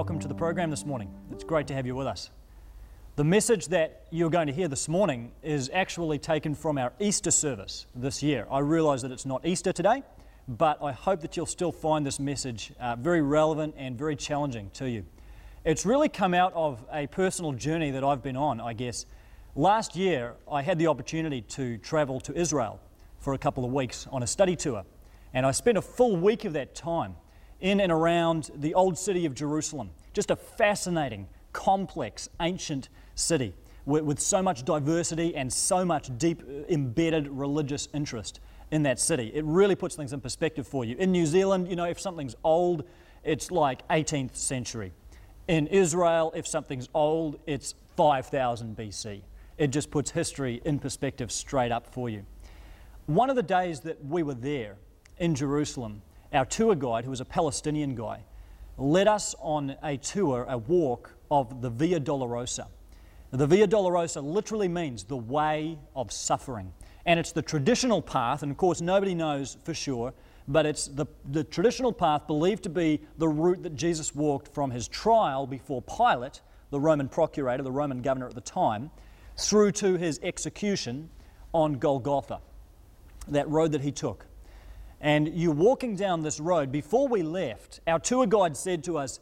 welcome to the program this morning. It's great to have you with us. The message that you're going to hear this morning is actually taken from our Easter service this year. I realize that it's not Easter today, but I hope that you'll still find this message uh, very relevant and very challenging to you. It's really come out of a personal journey that I've been on, I guess. Last year, I had the opportunity to travel to Israel for a couple of weeks on a study tour, and I spent a full week of that time in and around the old city of Jerusalem. Just a fascinating, complex, ancient city with, with, so much diversity and so much deep uh, embedded religious interest in that city. It really puts things in perspective for you. In New Zealand, you know, if something's old, it's like 18th century. In Israel, if something's old, it's 5000 BC. It just puts history in perspective straight up for you. One of the days that we were there in Jerusalem, our tour guide, who was a Palestinian guy, led us on a tour, a walk of the Via Dolorosa. The Via Dolorosa literally means the way of suffering. And it's the traditional path, and of course, nobody knows for sure, but it's the, the traditional path believed to be the route that Jesus walked from his trial before Pilate, the Roman procurator, the Roman governor at the time, through to his execution on Golgotha, that road that he took. And you're walking down this road. Before we left, our tour guide said to us,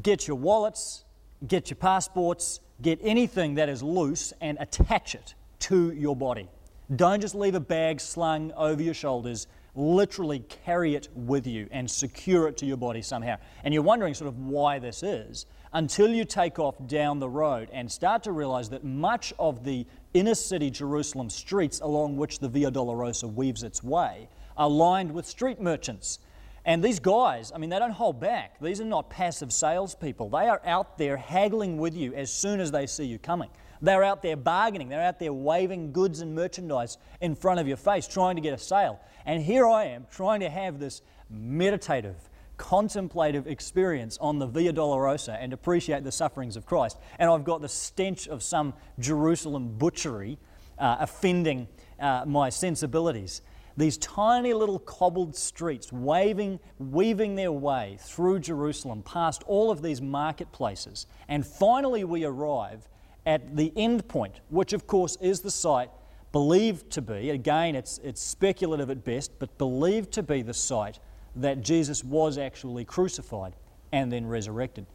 Get your wallets, get your passports, get anything that is loose and attach it to your body. Don't just leave a bag slung over your shoulders. Literally carry it with you and secure it to your body somehow. And you're wondering sort of why this is until you take off down the road and start to realize that much of the inner city Jerusalem streets along which the Via Dolorosa weaves its way are lined with street merchants. And these guys, I mean, they don't hold back. These are not passive salespeople. They are out there haggling with you as soon as they see you coming. They're out there bargaining. They're out there waving goods and merchandise in front of your face, trying to get a sale. And here I am trying to have this meditative, contemplative experience on the Via Dolorosa and appreciate the sufferings of Christ. And I've got the stench of some Jerusalem butchery uh, offending uh, my sensibilities these tiny little cobbled streets waving, weaving their way through Jerusalem past all of these marketplaces. And finally, we arrive at the end point, which of course is the site believed to be, again, it's, it's speculative at best, but believed to be the site that Jesus was actually crucified and then resurrected.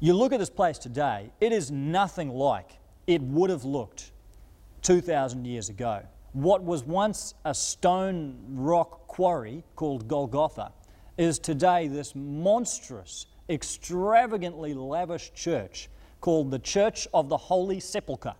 You look at this place today, it is nothing like it would have looked 2,000 years ago what was once a stone rock quarry called Golgotha is today this monstrous, extravagantly lavish church called the Church of the Holy Sepulchre.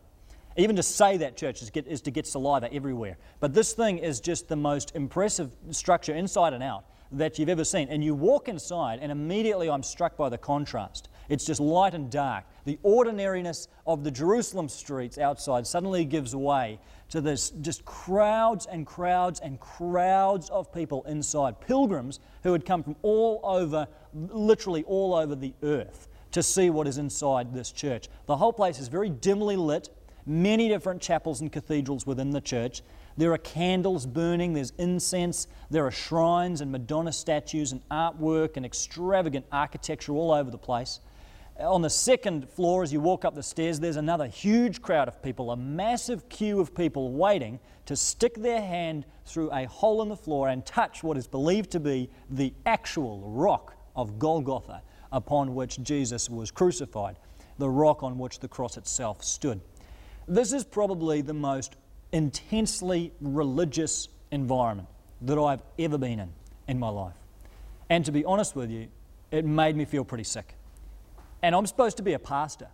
Even to say that church is, get, is to get saliva everywhere. But this thing is just the most impressive structure inside and out that you've ever seen. And you walk inside, and immediately I'm struck by the contrast. It's just light and dark. The ordinariness of the Jerusalem streets outside suddenly gives way to this just crowds and crowds and crowds of people inside, pilgrims who had come from all over, literally all over the earth to see what is inside this church. The whole place is very dimly lit, many different chapels and cathedrals within the church. There are candles burning, there's incense, there are shrines and Madonna statues and artwork and extravagant architecture all over the place. On the second floor, as you walk up the stairs, there's another huge crowd of people, a massive queue of people waiting to stick their hand through a hole in the floor and touch what is believed to be the actual rock of Golgotha upon which Jesus was crucified, the rock on which the cross itself stood. This is probably the most intensely religious environment that I've ever been in in my life. And to be honest with you, it made me feel pretty sick. And I'm supposed to be a pastor.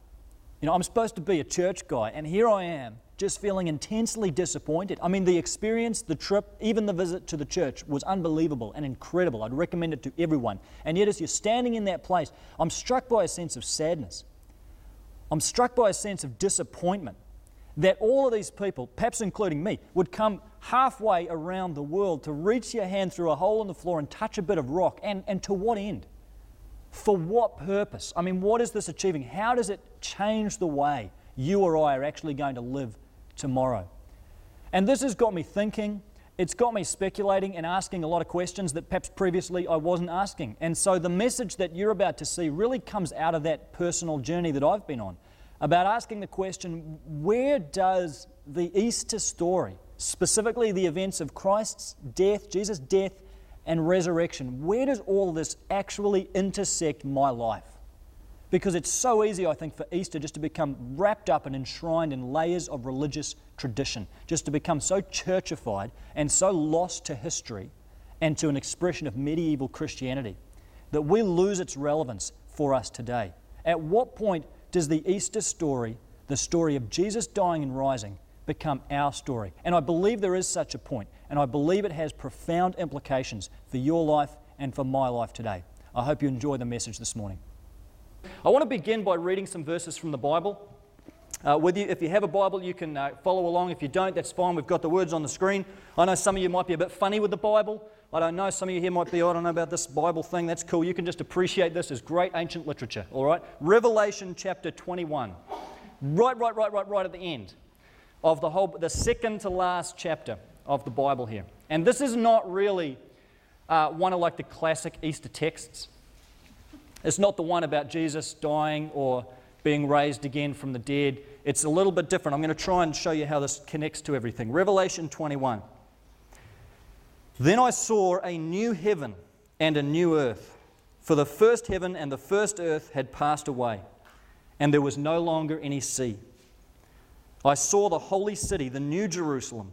You know, I'm supposed to be a church guy. And here I am, just feeling intensely disappointed. I mean, the experience, the trip, even the visit to the church was unbelievable and incredible. I'd recommend it to everyone. And yet, as you're standing in that place, I'm struck by a sense of sadness. I'm struck by a sense of disappointment that all of these people, perhaps including me, would come halfway around the world to reach your hand through a hole in the floor and touch a bit of rock. And, and to what end? For what purpose? I mean, what is this achieving? How does it change the way you or I are actually going to live tomorrow? And this has got me thinking. it's got me speculating and asking a lot of questions that perhaps previously I wasn't asking. And so the message that you're about to see really comes out of that personal journey that I've been on about asking the question where does the Easter story, specifically the events of Christ's death, Jesus' death, and resurrection, where does all this actually intersect my life? Because it's so easy, I think, for Easter just to become wrapped up and enshrined in layers of religious tradition, just to become so churchified and so lost to history and to an expression of medieval Christianity that we lose its relevance for us today. At what point does the Easter story, the story of Jesus dying and rising, become our story? And I believe there is such a point, and I believe it has profound implications for your life and for my life today. I hope you enjoy the message this morning. I want to begin by reading some verses from the Bible. Uh, with you, if you have a Bible, you can uh, follow along. If you don't, that's fine. We've got the words on the screen. I know some of you might be a bit funny with the Bible. I don't know. Some of you here might be, oh, I don't know about this Bible thing. That's cool. You can just appreciate this as great ancient literature, all right? Revelation chapter 21. Right, right, right, right, right at the end of the whole, the second to last chapter of the Bible here. And this is not really uh, one of like the classic Easter texts. It's not the one about Jesus dying or being raised again from the dead. It's a little bit different. I'm going to try and show you how this connects to everything. Revelation 21. Then I saw a new heaven and a new earth, for the first heaven and the first earth had passed away, and there was no longer any sea. I saw the holy city, the new Jerusalem,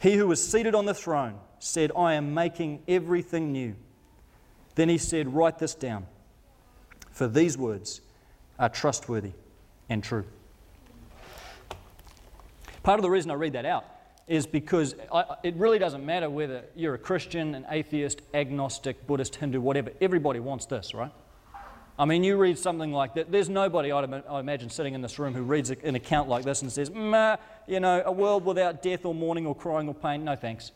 He who was seated on the throne said, I am making everything new. Then he said, Write this down, for these words are trustworthy and true. Part of the reason I read that out is because I, it really doesn't matter whether you're a Christian, an atheist, agnostic, Buddhist, Hindu, whatever. Everybody wants this, right? I mean, you read something like that. There's nobody, I imagine, sitting in this room who reads an account like this and says, you know, a world without death or mourning or crying or pain. No thanks.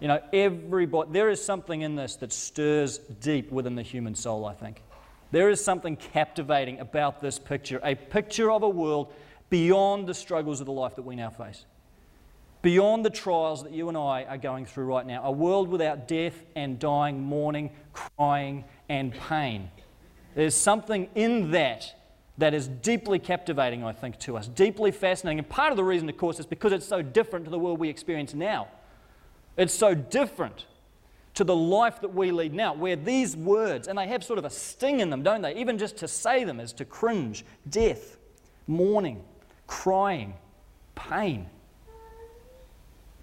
You know, everybody, there is something in this that stirs deep within the human soul, I think. There is something captivating about this picture, a picture of a world beyond the struggles of the life that we now face, beyond the trials that you and I are going through right now, a world without death and dying, mourning, crying, and pain. There's something in that that is deeply captivating, I think, to us, deeply fascinating. And part of the reason, of course, is because it's so different to the world we experience now. It's so different to the life that we lead now, where these words, and they have sort of a sting in them, don't they? Even just to say them is to cringe, death, mourning, crying, pain.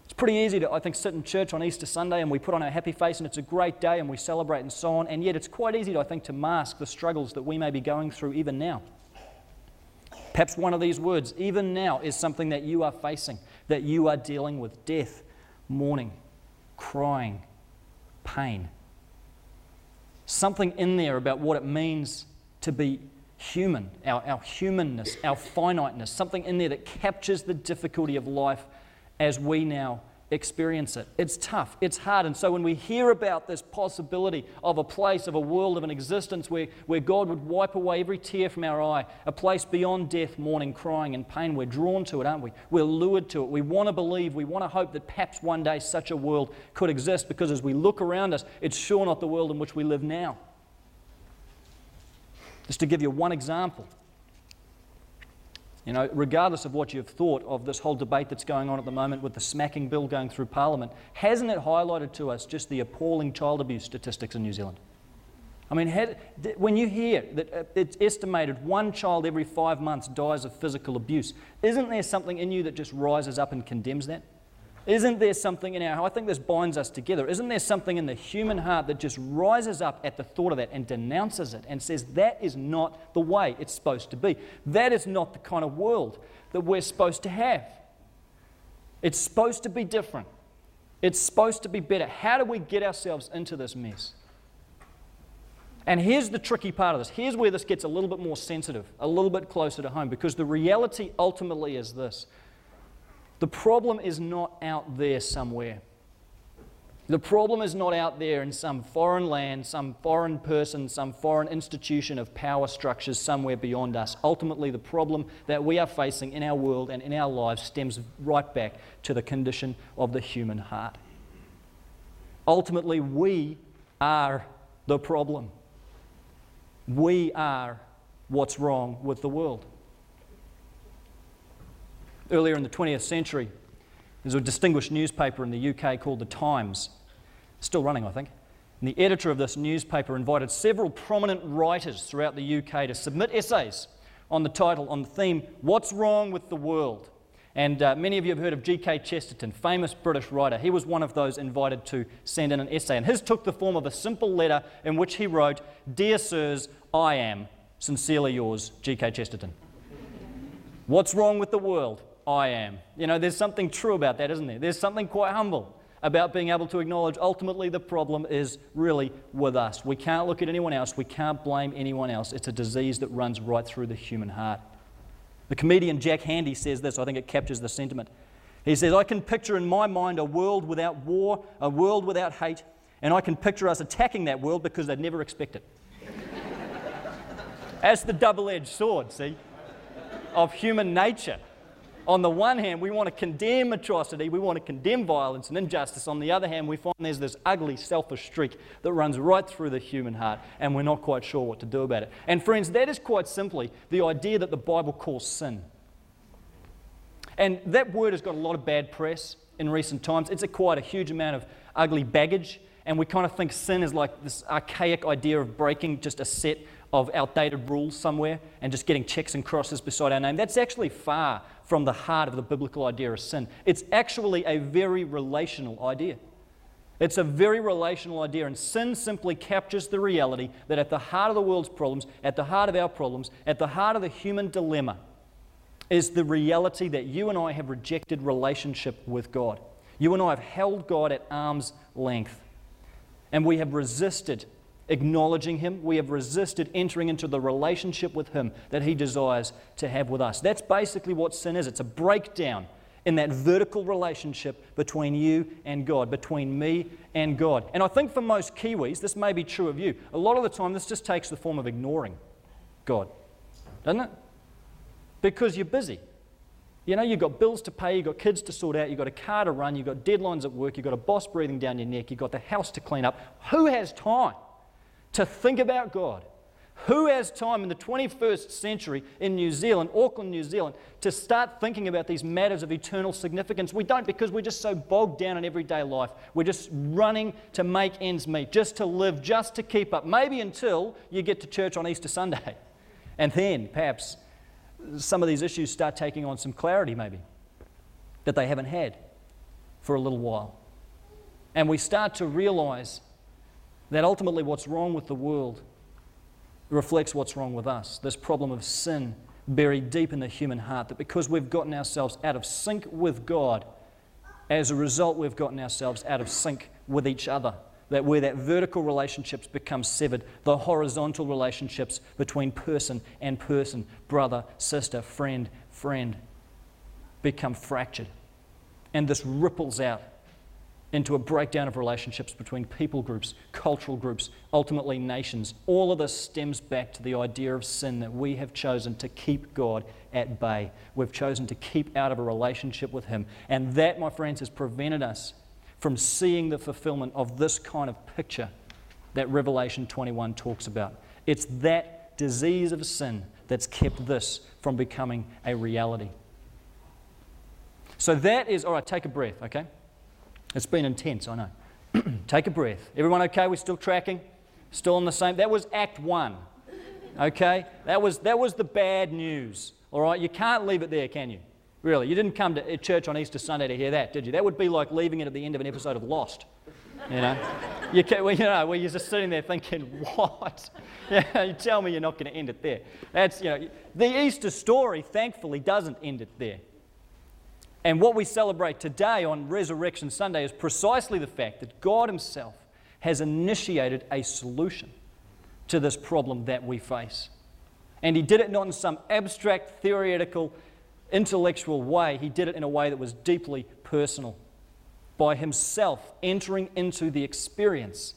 It's pretty easy to, I think, sit in church on Easter Sunday and we put on our happy face and it's a great day and we celebrate and so on, and yet it's quite easy, to, I think, to mask the struggles that we may be going through even now. Perhaps one of these words, even now, is something that you are facing, that you are dealing with death, mourning, crying, pain. Something in there about what it means to be human, our, our humanness, our finiteness, something in there that captures the difficulty of life as we now experience it. It's tough, it's hard. And so when we hear about this possibility of a place, of a world, of an existence where, where God would wipe away every tear from our eye, a place beyond death, mourning, crying, and pain, we're drawn to it, aren't we? We're lured to it. We want to believe, we want to hope that perhaps one day such a world could exist because as we look around us, it's sure not the world in which we live now. Just to give you one example, you know, regardless of what you've thought of this whole debate that's going on at the moment with the smacking bill going through Parliament, hasn't it highlighted to us just the appalling child abuse statistics in New Zealand? I mean, when you hear that uh, it's estimated one child every five months dies of physical abuse, isn't there something in you that just rises up and condemns that? Isn't there something in our, I think this binds us together, isn't there something in the human heart that just rises up at the thought of that and denounces it and says, that is not the way it's supposed to be? That is not the kind of world that we're supposed to have. It's supposed to be different. It's supposed to be better. How do we get ourselves into this mess? And here's the tricky part of this. Here's where this gets a little bit more sensitive, a little bit closer to home, because the reality ultimately is this the problem is not out there somewhere. The problem is not out there in some foreign land, some foreign person, some foreign institution of power structures somewhere beyond us. Ultimately, the problem that we are facing in our world and in our lives stems right back to the condition of the human heart. Ultimately, we are the problem. We are what's wrong with the world. Earlier in the 20th century, there's a distinguished newspaper in the UK called The Times still running, I think. And the editor of this newspaper invited several prominent writers throughout the UK to submit essays on the title, on the theme, What's Wrong with the World? And uh, many of you have heard of G.K. Chesterton, famous British writer. He was one of those invited to send in an essay. And his took the form of a simple letter in which he wrote, Dear Sirs, I am sincerely yours, G.K. Chesterton. What's wrong with the world? I am. You know, there's something true about that, isn't there? There's something quite humble about being able to acknowledge ultimately the problem is really with us. We can't look at anyone else, we can't blame anyone else. It's a disease that runs right through the human heart. The comedian Jack Handey says this, I think it captures the sentiment. He says, I can picture in my mind a world without war, a world without hate, and I can picture us attacking that world because they'd never expect it. That's the double edged sword, see, of human nature. On the one hand, we want to condemn atrocity, we want to condemn violence and injustice. On the other hand, we find there's this ugly, selfish streak that runs right through the human heart, and we're not quite sure what to do about it. And, friends, that is quite simply the idea that the Bible calls sin. And that word has got a lot of bad press in recent times. It's a quite a huge amount of ugly baggage, and we kind of think sin is like this archaic idea of breaking just a set of outdated rules somewhere and just getting checks and crosses beside our name. That's actually far from the heart of the biblical idea of sin. It's actually a very relational idea. It's a very relational idea, and sin simply captures the reality that at the heart of the world's problems, at the heart of our problems, at the heart of the human dilemma, is the reality that you and I have rejected relationship with God. You and I have held God at arm's length, and we have resisted acknowledging Him. We have resisted entering into the relationship with Him that He desires to have with us. That's basically what sin is it's a breakdown in that vertical relationship between you and God, between me and God. And I think for most Kiwis, this may be true of you. A lot of the time, this just takes the form of ignoring God, doesn't it? Because you're busy. You know, you've got bills to pay, you've got kids to sort out, you've got a car to run, you've got deadlines at work, you've got a boss breathing down your neck, you've got the house to clean up. Who has time? To think about God. Who has time in the 21st century in New Zealand, Auckland, New Zealand, to start thinking about these matters of eternal significance? We don't because we're just so bogged down in everyday life. We're just running to make ends meet, just to live, just to keep up. Maybe until you get to church on Easter Sunday. And then perhaps some of these issues start taking on some clarity, maybe, that they haven't had for a little while. And we start to realize that ultimately what's wrong with the world reflects what's wrong with us. This problem of sin buried deep in the human heart, that because we've gotten ourselves out of sync with God, as a result, we've gotten ourselves out of sync with each other. That where that vertical relationships become severed, the horizontal relationships between person and person, brother, sister, friend, friend, become fractured. And this ripples out into a breakdown of relationships between people groups, cultural groups, ultimately nations. All of this stems back to the idea of sin that we have chosen to keep God at bay. We've chosen to keep out of a relationship with Him. And that, my friends, has prevented us from seeing the fulfillment of this kind of picture that Revelation 21 talks about. It's that disease of sin that's kept this from becoming a reality. So that is, all right, take a breath, okay? It's been intense, I know. Take a breath. Everyone okay? We're still tracking? Still on the same? That was Act 1. Okay? That was, that was the bad news. All right? You can't leave it there, can you? Really? You didn't come to uh, church on Easter Sunday to hear that, did you? That would be like leaving it at the end of an episode of Lost. You know? you, can, well, you know, where you're just sitting there thinking, what? Yeah, you tell me you're not going to end it there. That's, you know, the Easter story, thankfully, doesn't end it there. And what we celebrate today on Resurrection Sunday is precisely the fact that God Himself has initiated a solution to this problem that we face. And He did it not in some abstract, theoretical, intellectual way, He did it in a way that was deeply personal by Himself entering into the experience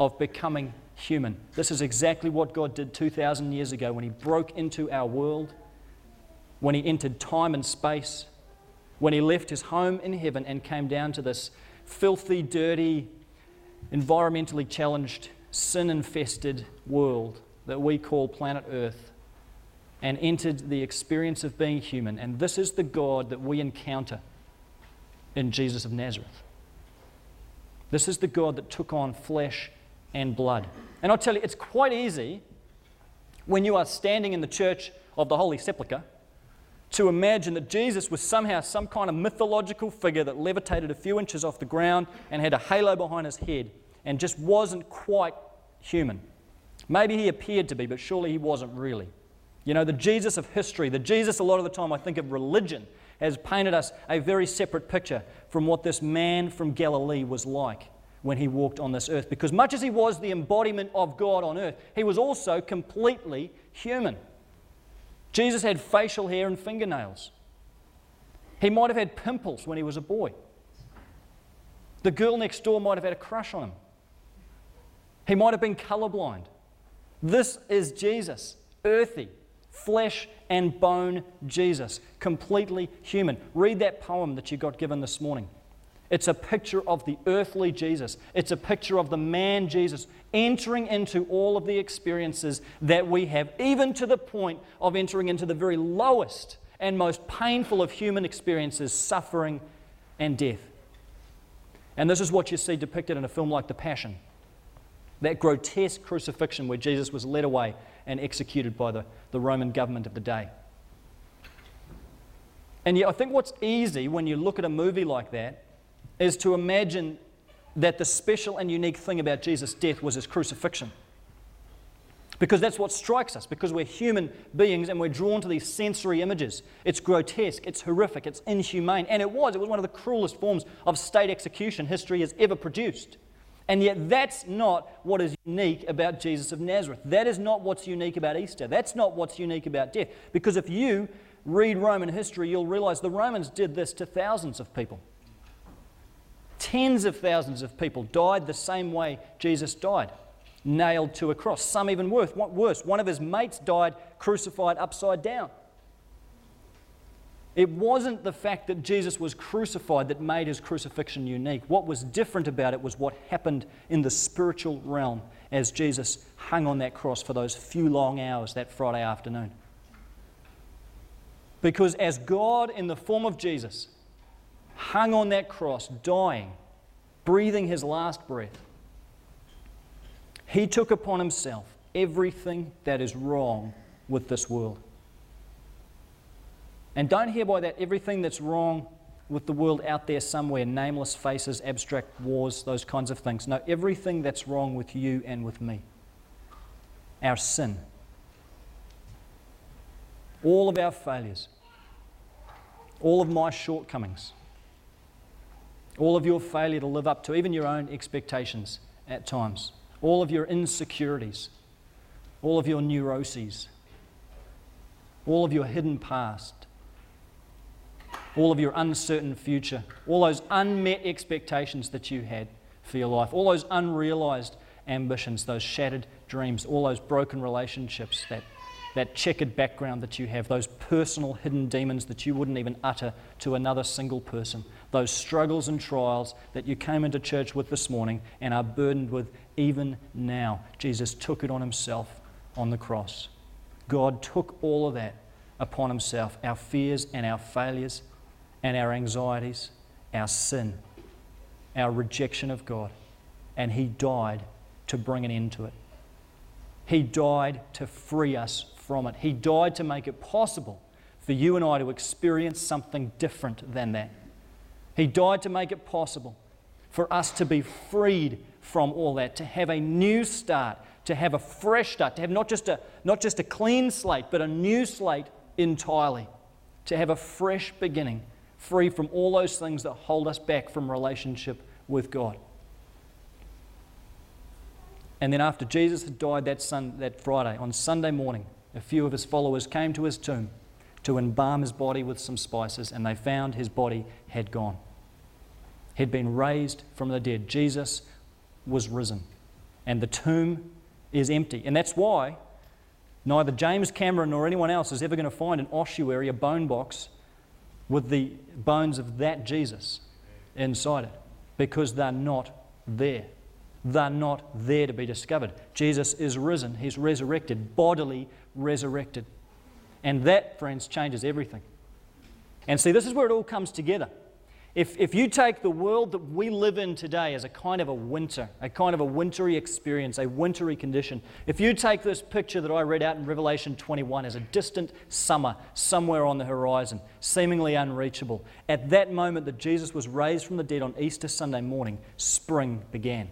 of becoming human. This is exactly what God did 2,000 years ago when He broke into our world, when He entered time and space, when He left His home in heaven and came down to this filthy, dirty, environmentally challenged, sin infested world that we call planet Earth and entered the experience of being human. And this is the God that we encounter in Jesus of Nazareth. This is the God that took on flesh and blood. And I'll tell you, it's quite easy when you are standing in the church of the Holy Sepulchre to imagine that Jesus was somehow some kind of mythological figure that levitated a few inches off the ground and had a halo behind his head and just wasn't quite human. Maybe he appeared to be, but surely he wasn't really. You know, the Jesus of history, the Jesus a lot of the time I think of religion, has painted us a very separate picture from what this man from Galilee was like when he walked on this earth. Because much as he was the embodiment of God on earth, he was also completely human. Jesus had facial hair and fingernails. He might have had pimples when he was a boy. The girl next door might have had a crush on him. He might have been colorblind. This is Jesus, earthy, flesh and bone Jesus, completely human. Read that poem that you got given this morning. It's a picture of the earthly Jesus. It's a picture of the man Jesus entering into all of the experiences that we have, even to the point of entering into the very lowest and most painful of human experiences suffering and death. And this is what you see depicted in a film like The Passion that grotesque crucifixion where Jesus was led away and executed by the, the Roman government of the day. And yet, I think what's easy when you look at a movie like that is to imagine that the special and unique thing about Jesus' death was his crucifixion. Because that's what strikes us, because we're human beings and we're drawn to these sensory images. It's grotesque, it's horrific, it's inhumane. And it was. It was one of the cruelest forms of state execution history has ever produced. And yet, that's not what is unique about Jesus of Nazareth. That is not what's unique about Easter. That's not what's unique about death. Because if you read Roman history, you'll realize the Romans did this to thousands of people. Tens of thousands of people died the same way Jesus died, nailed to a cross. Some even worse. Worse, one of his mates died crucified upside down. It wasn't the fact that Jesus was crucified that made his crucifixion unique. What was different about it was what happened in the spiritual realm as Jesus hung on that cross for those few long hours that Friday afternoon. Because as God, in the form of Jesus, hung on that cross, dying, breathing his last breath, he took upon himself everything that is wrong with this world. And don't hear by that everything that's wrong with the world out there somewhere nameless faces, abstract wars, those kinds of things. No, everything that's wrong with you and with me. Our sin. All of our failures. All of my shortcomings. All of your failure to live up to even your own expectations at times. All of your insecurities. All of your neuroses. All of your hidden past all of your uncertain future, all those unmet expectations that you had for your life, all those unrealized ambitions, those shattered dreams, all those broken relationships, that, that checkered background that you have, those personal hidden demons that you wouldn't even utter to another single person, those struggles and trials that you came into church with this morning and are burdened with even now. Jesus took it on himself on the cross. God took all of that upon himself, our fears and our failures and our anxieties, our sin, our rejection of God. And He died to bring an end to it. He died to free us from it. He died to make it possible for you and I to experience something different than that. He died to make it possible for us to be freed from all that, to have a new start, to have a fresh start, to have not just a, not just a clean slate, but a new slate entirely, to have a fresh beginning free from all those things that hold us back from relationship with God. And then after Jesus had died that, sun, that Friday, on Sunday morning, a few of his followers came to his tomb to embalm his body with some spices, and they found his body had gone. He'd been raised from the dead. Jesus was risen. And the tomb is empty. And that's why neither James Cameron nor anyone else is ever going to find an ossuary, a bone box, with the bones of that Jesus inside it, because they're not there. They're not there to be discovered. Jesus is risen, He's resurrected, bodily resurrected. And that, friends, changes everything. And see, this is where it all comes together. If, if you take the world that we live in today as a kind of a winter, a kind of a wintry experience, a wintry condition, if you take this picture that I read out in Revelation 21 as a distant summer somewhere on the horizon, seemingly unreachable, at that moment that Jesus was raised from the dead on Easter Sunday morning, spring began.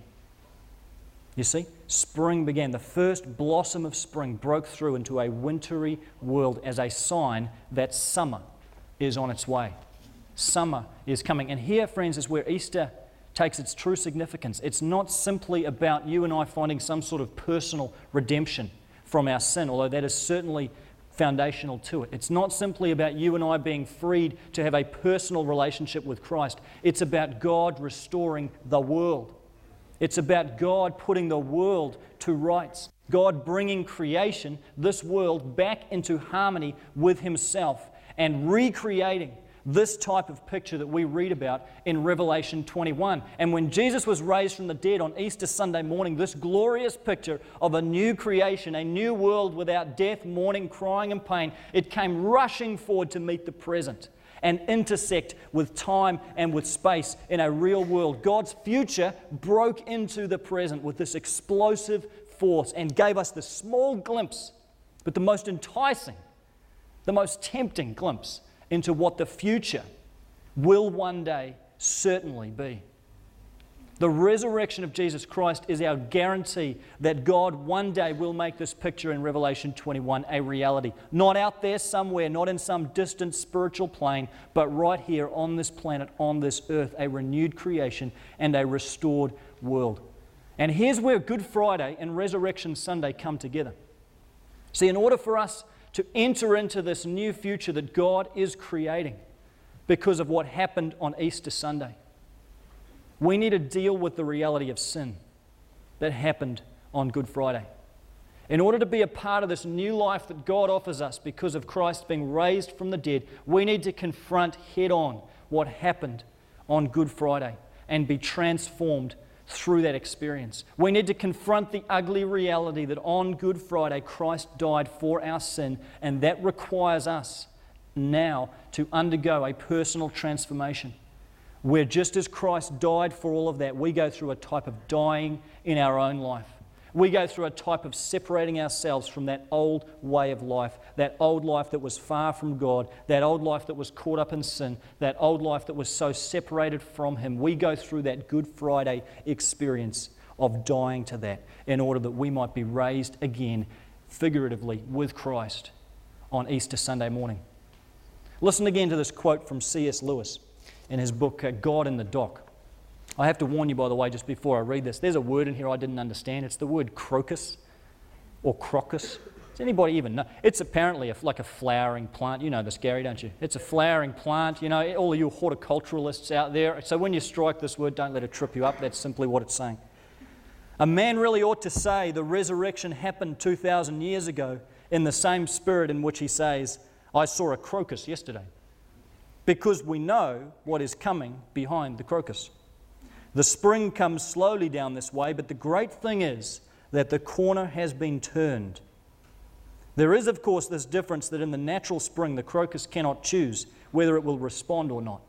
You see, spring began. The first blossom of spring broke through into a wintry world as a sign that summer is on its way summer is coming. And here, friends, is where Easter takes its true significance. It's not simply about you and I finding some sort of personal redemption from our sin, although that is certainly foundational to it. It's not simply about you and I being freed to have a personal relationship with Christ. It's about God restoring the world. It's about God putting the world to rights. God bringing creation, this world, back into harmony with Himself and recreating this type of picture that we read about in Revelation 21. And when Jesus was raised from the dead on Easter Sunday morning, this glorious picture of a new creation, a new world without death, mourning, crying, and pain, it came rushing forward to meet the present and intersect with time and with space in a real world. God's future broke into the present with this explosive force and gave us the small glimpse, but the most enticing, the most tempting glimpse into what the future will one day certainly be. The resurrection of Jesus Christ is our guarantee that God one day will make this picture in Revelation 21 a reality. Not out there somewhere, not in some distant spiritual plane, but right here on this planet, on this earth, a renewed creation and a restored world. And here's where Good Friday and Resurrection Sunday come together. See, in order for us to enter into this new future that God is creating because of what happened on Easter Sunday. We need to deal with the reality of sin that happened on Good Friday. In order to be a part of this new life that God offers us because of Christ being raised from the dead, we need to confront head on what happened on Good Friday and be transformed through that experience. We need to confront the ugly reality that on Good Friday, Christ died for our sin, and that requires us now to undergo a personal transformation. Where just as Christ died for all of that, we go through a type of dying in our own life we go through a type of separating ourselves from that old way of life, that old life that was far from God, that old life that was caught up in sin, that old life that was so separated from Him. We go through that Good Friday experience of dying to that in order that we might be raised again, figuratively, with Christ on Easter Sunday morning. Listen again to this quote from C.S. Lewis in his book, uh, God in the Dock. I have to warn you, by the way, just before I read this, there's a word in here I didn't understand. It's the word crocus or crocus. Does anybody even know? It's apparently a, like a flowering plant. You know this, Gary, don't you? It's a flowering plant. You know, all of you horticulturalists out there. So when you strike this word, don't let it trip you up. That's simply what it's saying. A man really ought to say the resurrection happened 2,000 years ago in the same spirit in which he says, I saw a crocus yesterday. Because we know what is coming behind the crocus. The spring comes slowly down this way, but the great thing is that the corner has been turned. There is, of course, this difference that in the natural spring, the crocus cannot choose whether it will respond or not.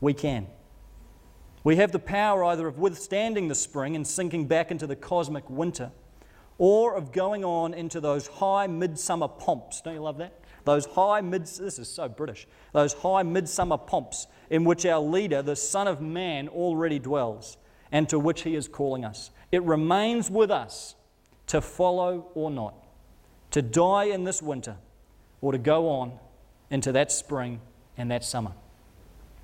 We can. We have the power either of withstanding the spring and sinking back into the cosmic winter, or of going on into those high midsummer pomps. Don't you love that? Those high mid, this is so British, those high midsummer pomps in which our leader, the Son of Man, already dwells and to which he is calling us. It remains with us to follow or not, to die in this winter or to go on into that spring and that summer.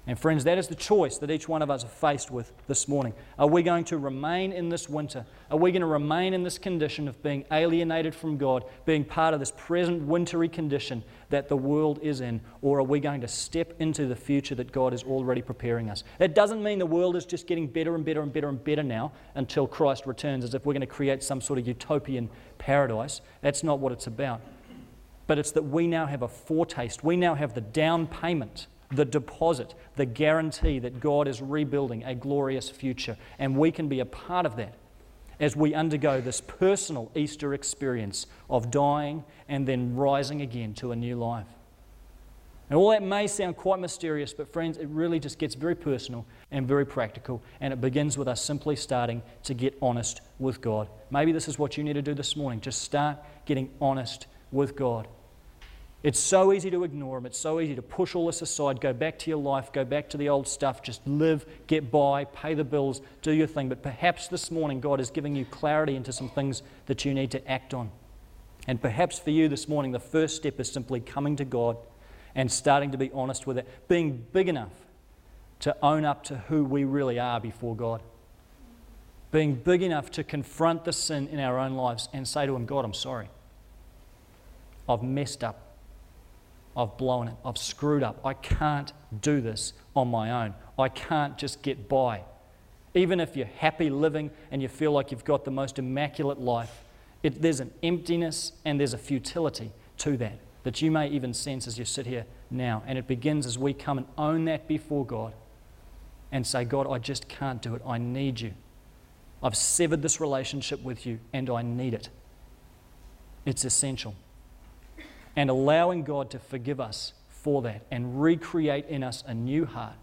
And, friends, that is the choice that each one of us are faced with this morning. Are we going to remain in this winter? Are we going to remain in this condition of being alienated from God, being part of this present wintry condition that the world is in? Or are we going to step into the future that God is already preparing us? That doesn't mean the world is just getting better and better and better and better now until Christ returns, as if we're going to create some sort of utopian paradise. That's not what it's about. But it's that we now have a foretaste, we now have the down payment the deposit, the guarantee that God is rebuilding a glorious future. And we can be a part of that as we undergo this personal Easter experience of dying and then rising again to a new life. And all that may sound quite mysterious, but friends, it really just gets very personal and very practical. And it begins with us simply starting to get honest with God. Maybe this is what you need to do this morning. Just start getting honest with God. It's so easy to ignore them. It's so easy to push all this aside, go back to your life, go back to the old stuff, just live, get by, pay the bills, do your thing. But perhaps this morning God is giving you clarity into some things that you need to act on. And perhaps for you this morning, the first step is simply coming to God and starting to be honest with it, being big enough to own up to who we really are before God. Being big enough to confront the sin in our own lives and say to Him, God, I'm sorry. I've messed up. I've blown it. I've screwed up. I can't do this on my own. I can't just get by. Even if you're happy living and you feel like you've got the most immaculate life, it, there's an emptiness and there's a futility to that that you may even sense as you sit here now. And it begins as we come and own that before God and say, God, I just can't do it. I need you. I've severed this relationship with you and I need it. It's essential and allowing God to forgive us for that and recreate in us a new heart.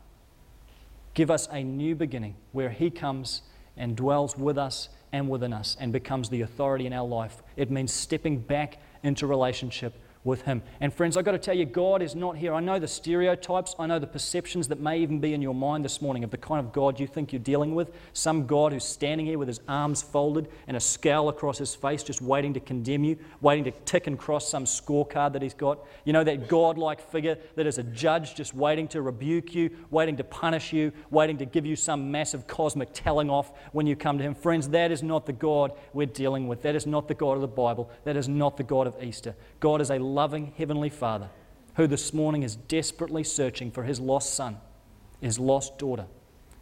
Give us a new beginning where He comes and dwells with us and within us and becomes the authority in our life. It means stepping back into relationship with Him. And friends, I've got to tell you, God is not here. I know the stereotypes, I know the perceptions that may even be in your mind this morning of the kind of God you think you're dealing with. Some God who's standing here with his arms folded and a scowl across his face, just waiting to condemn you, waiting to tick and cross some scorecard that he's got. You know, that God like figure that is a judge just waiting to rebuke you, waiting to punish you, waiting to give you some massive cosmic telling off when you come to Him. Friends, that is not the God we're dealing with. That is not the God of the Bible. That is not the God of Easter. God is a loving Heavenly Father who this morning is desperately searching for his lost son, his lost daughter,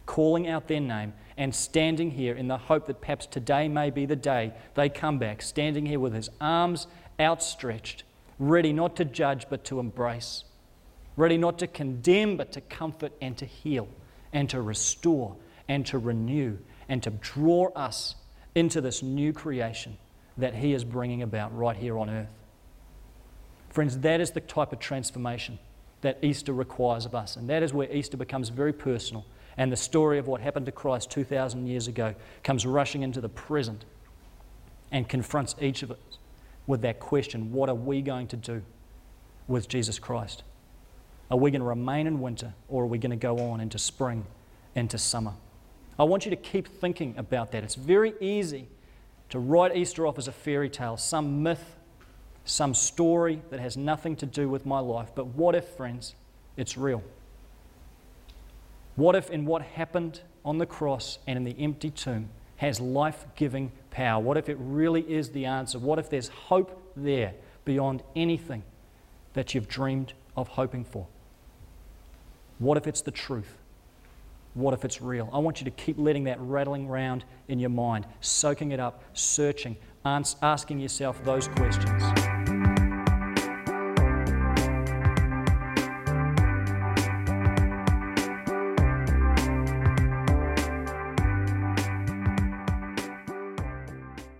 calling out their name and standing here in the hope that perhaps today may be the day they come back, standing here with his arms outstretched, ready not to judge but to embrace, ready not to condemn but to comfort and to heal and to restore and to renew and to draw us into this new creation that he is bringing about right here on earth. Friends, that is the type of transformation that Easter requires of us. And that is where Easter becomes very personal. And the story of what happened to Christ 2,000 years ago comes rushing into the present and confronts each of us with that question what are we going to do with Jesus Christ? Are we going to remain in winter or are we going to go on into spring, into summer? I want you to keep thinking about that. It's very easy to write Easter off as a fairy tale, some myth some story that has nothing to do with my life. But what if, friends, it's real? What if, in what happened on the cross and in the empty tomb, has life giving power? What if it really is the answer? What if there's hope there beyond anything that you've dreamed of hoping for? What if it's the truth? What if it's real? I want you to keep letting that rattling around in your mind, soaking it up, searching, asking yourself those questions.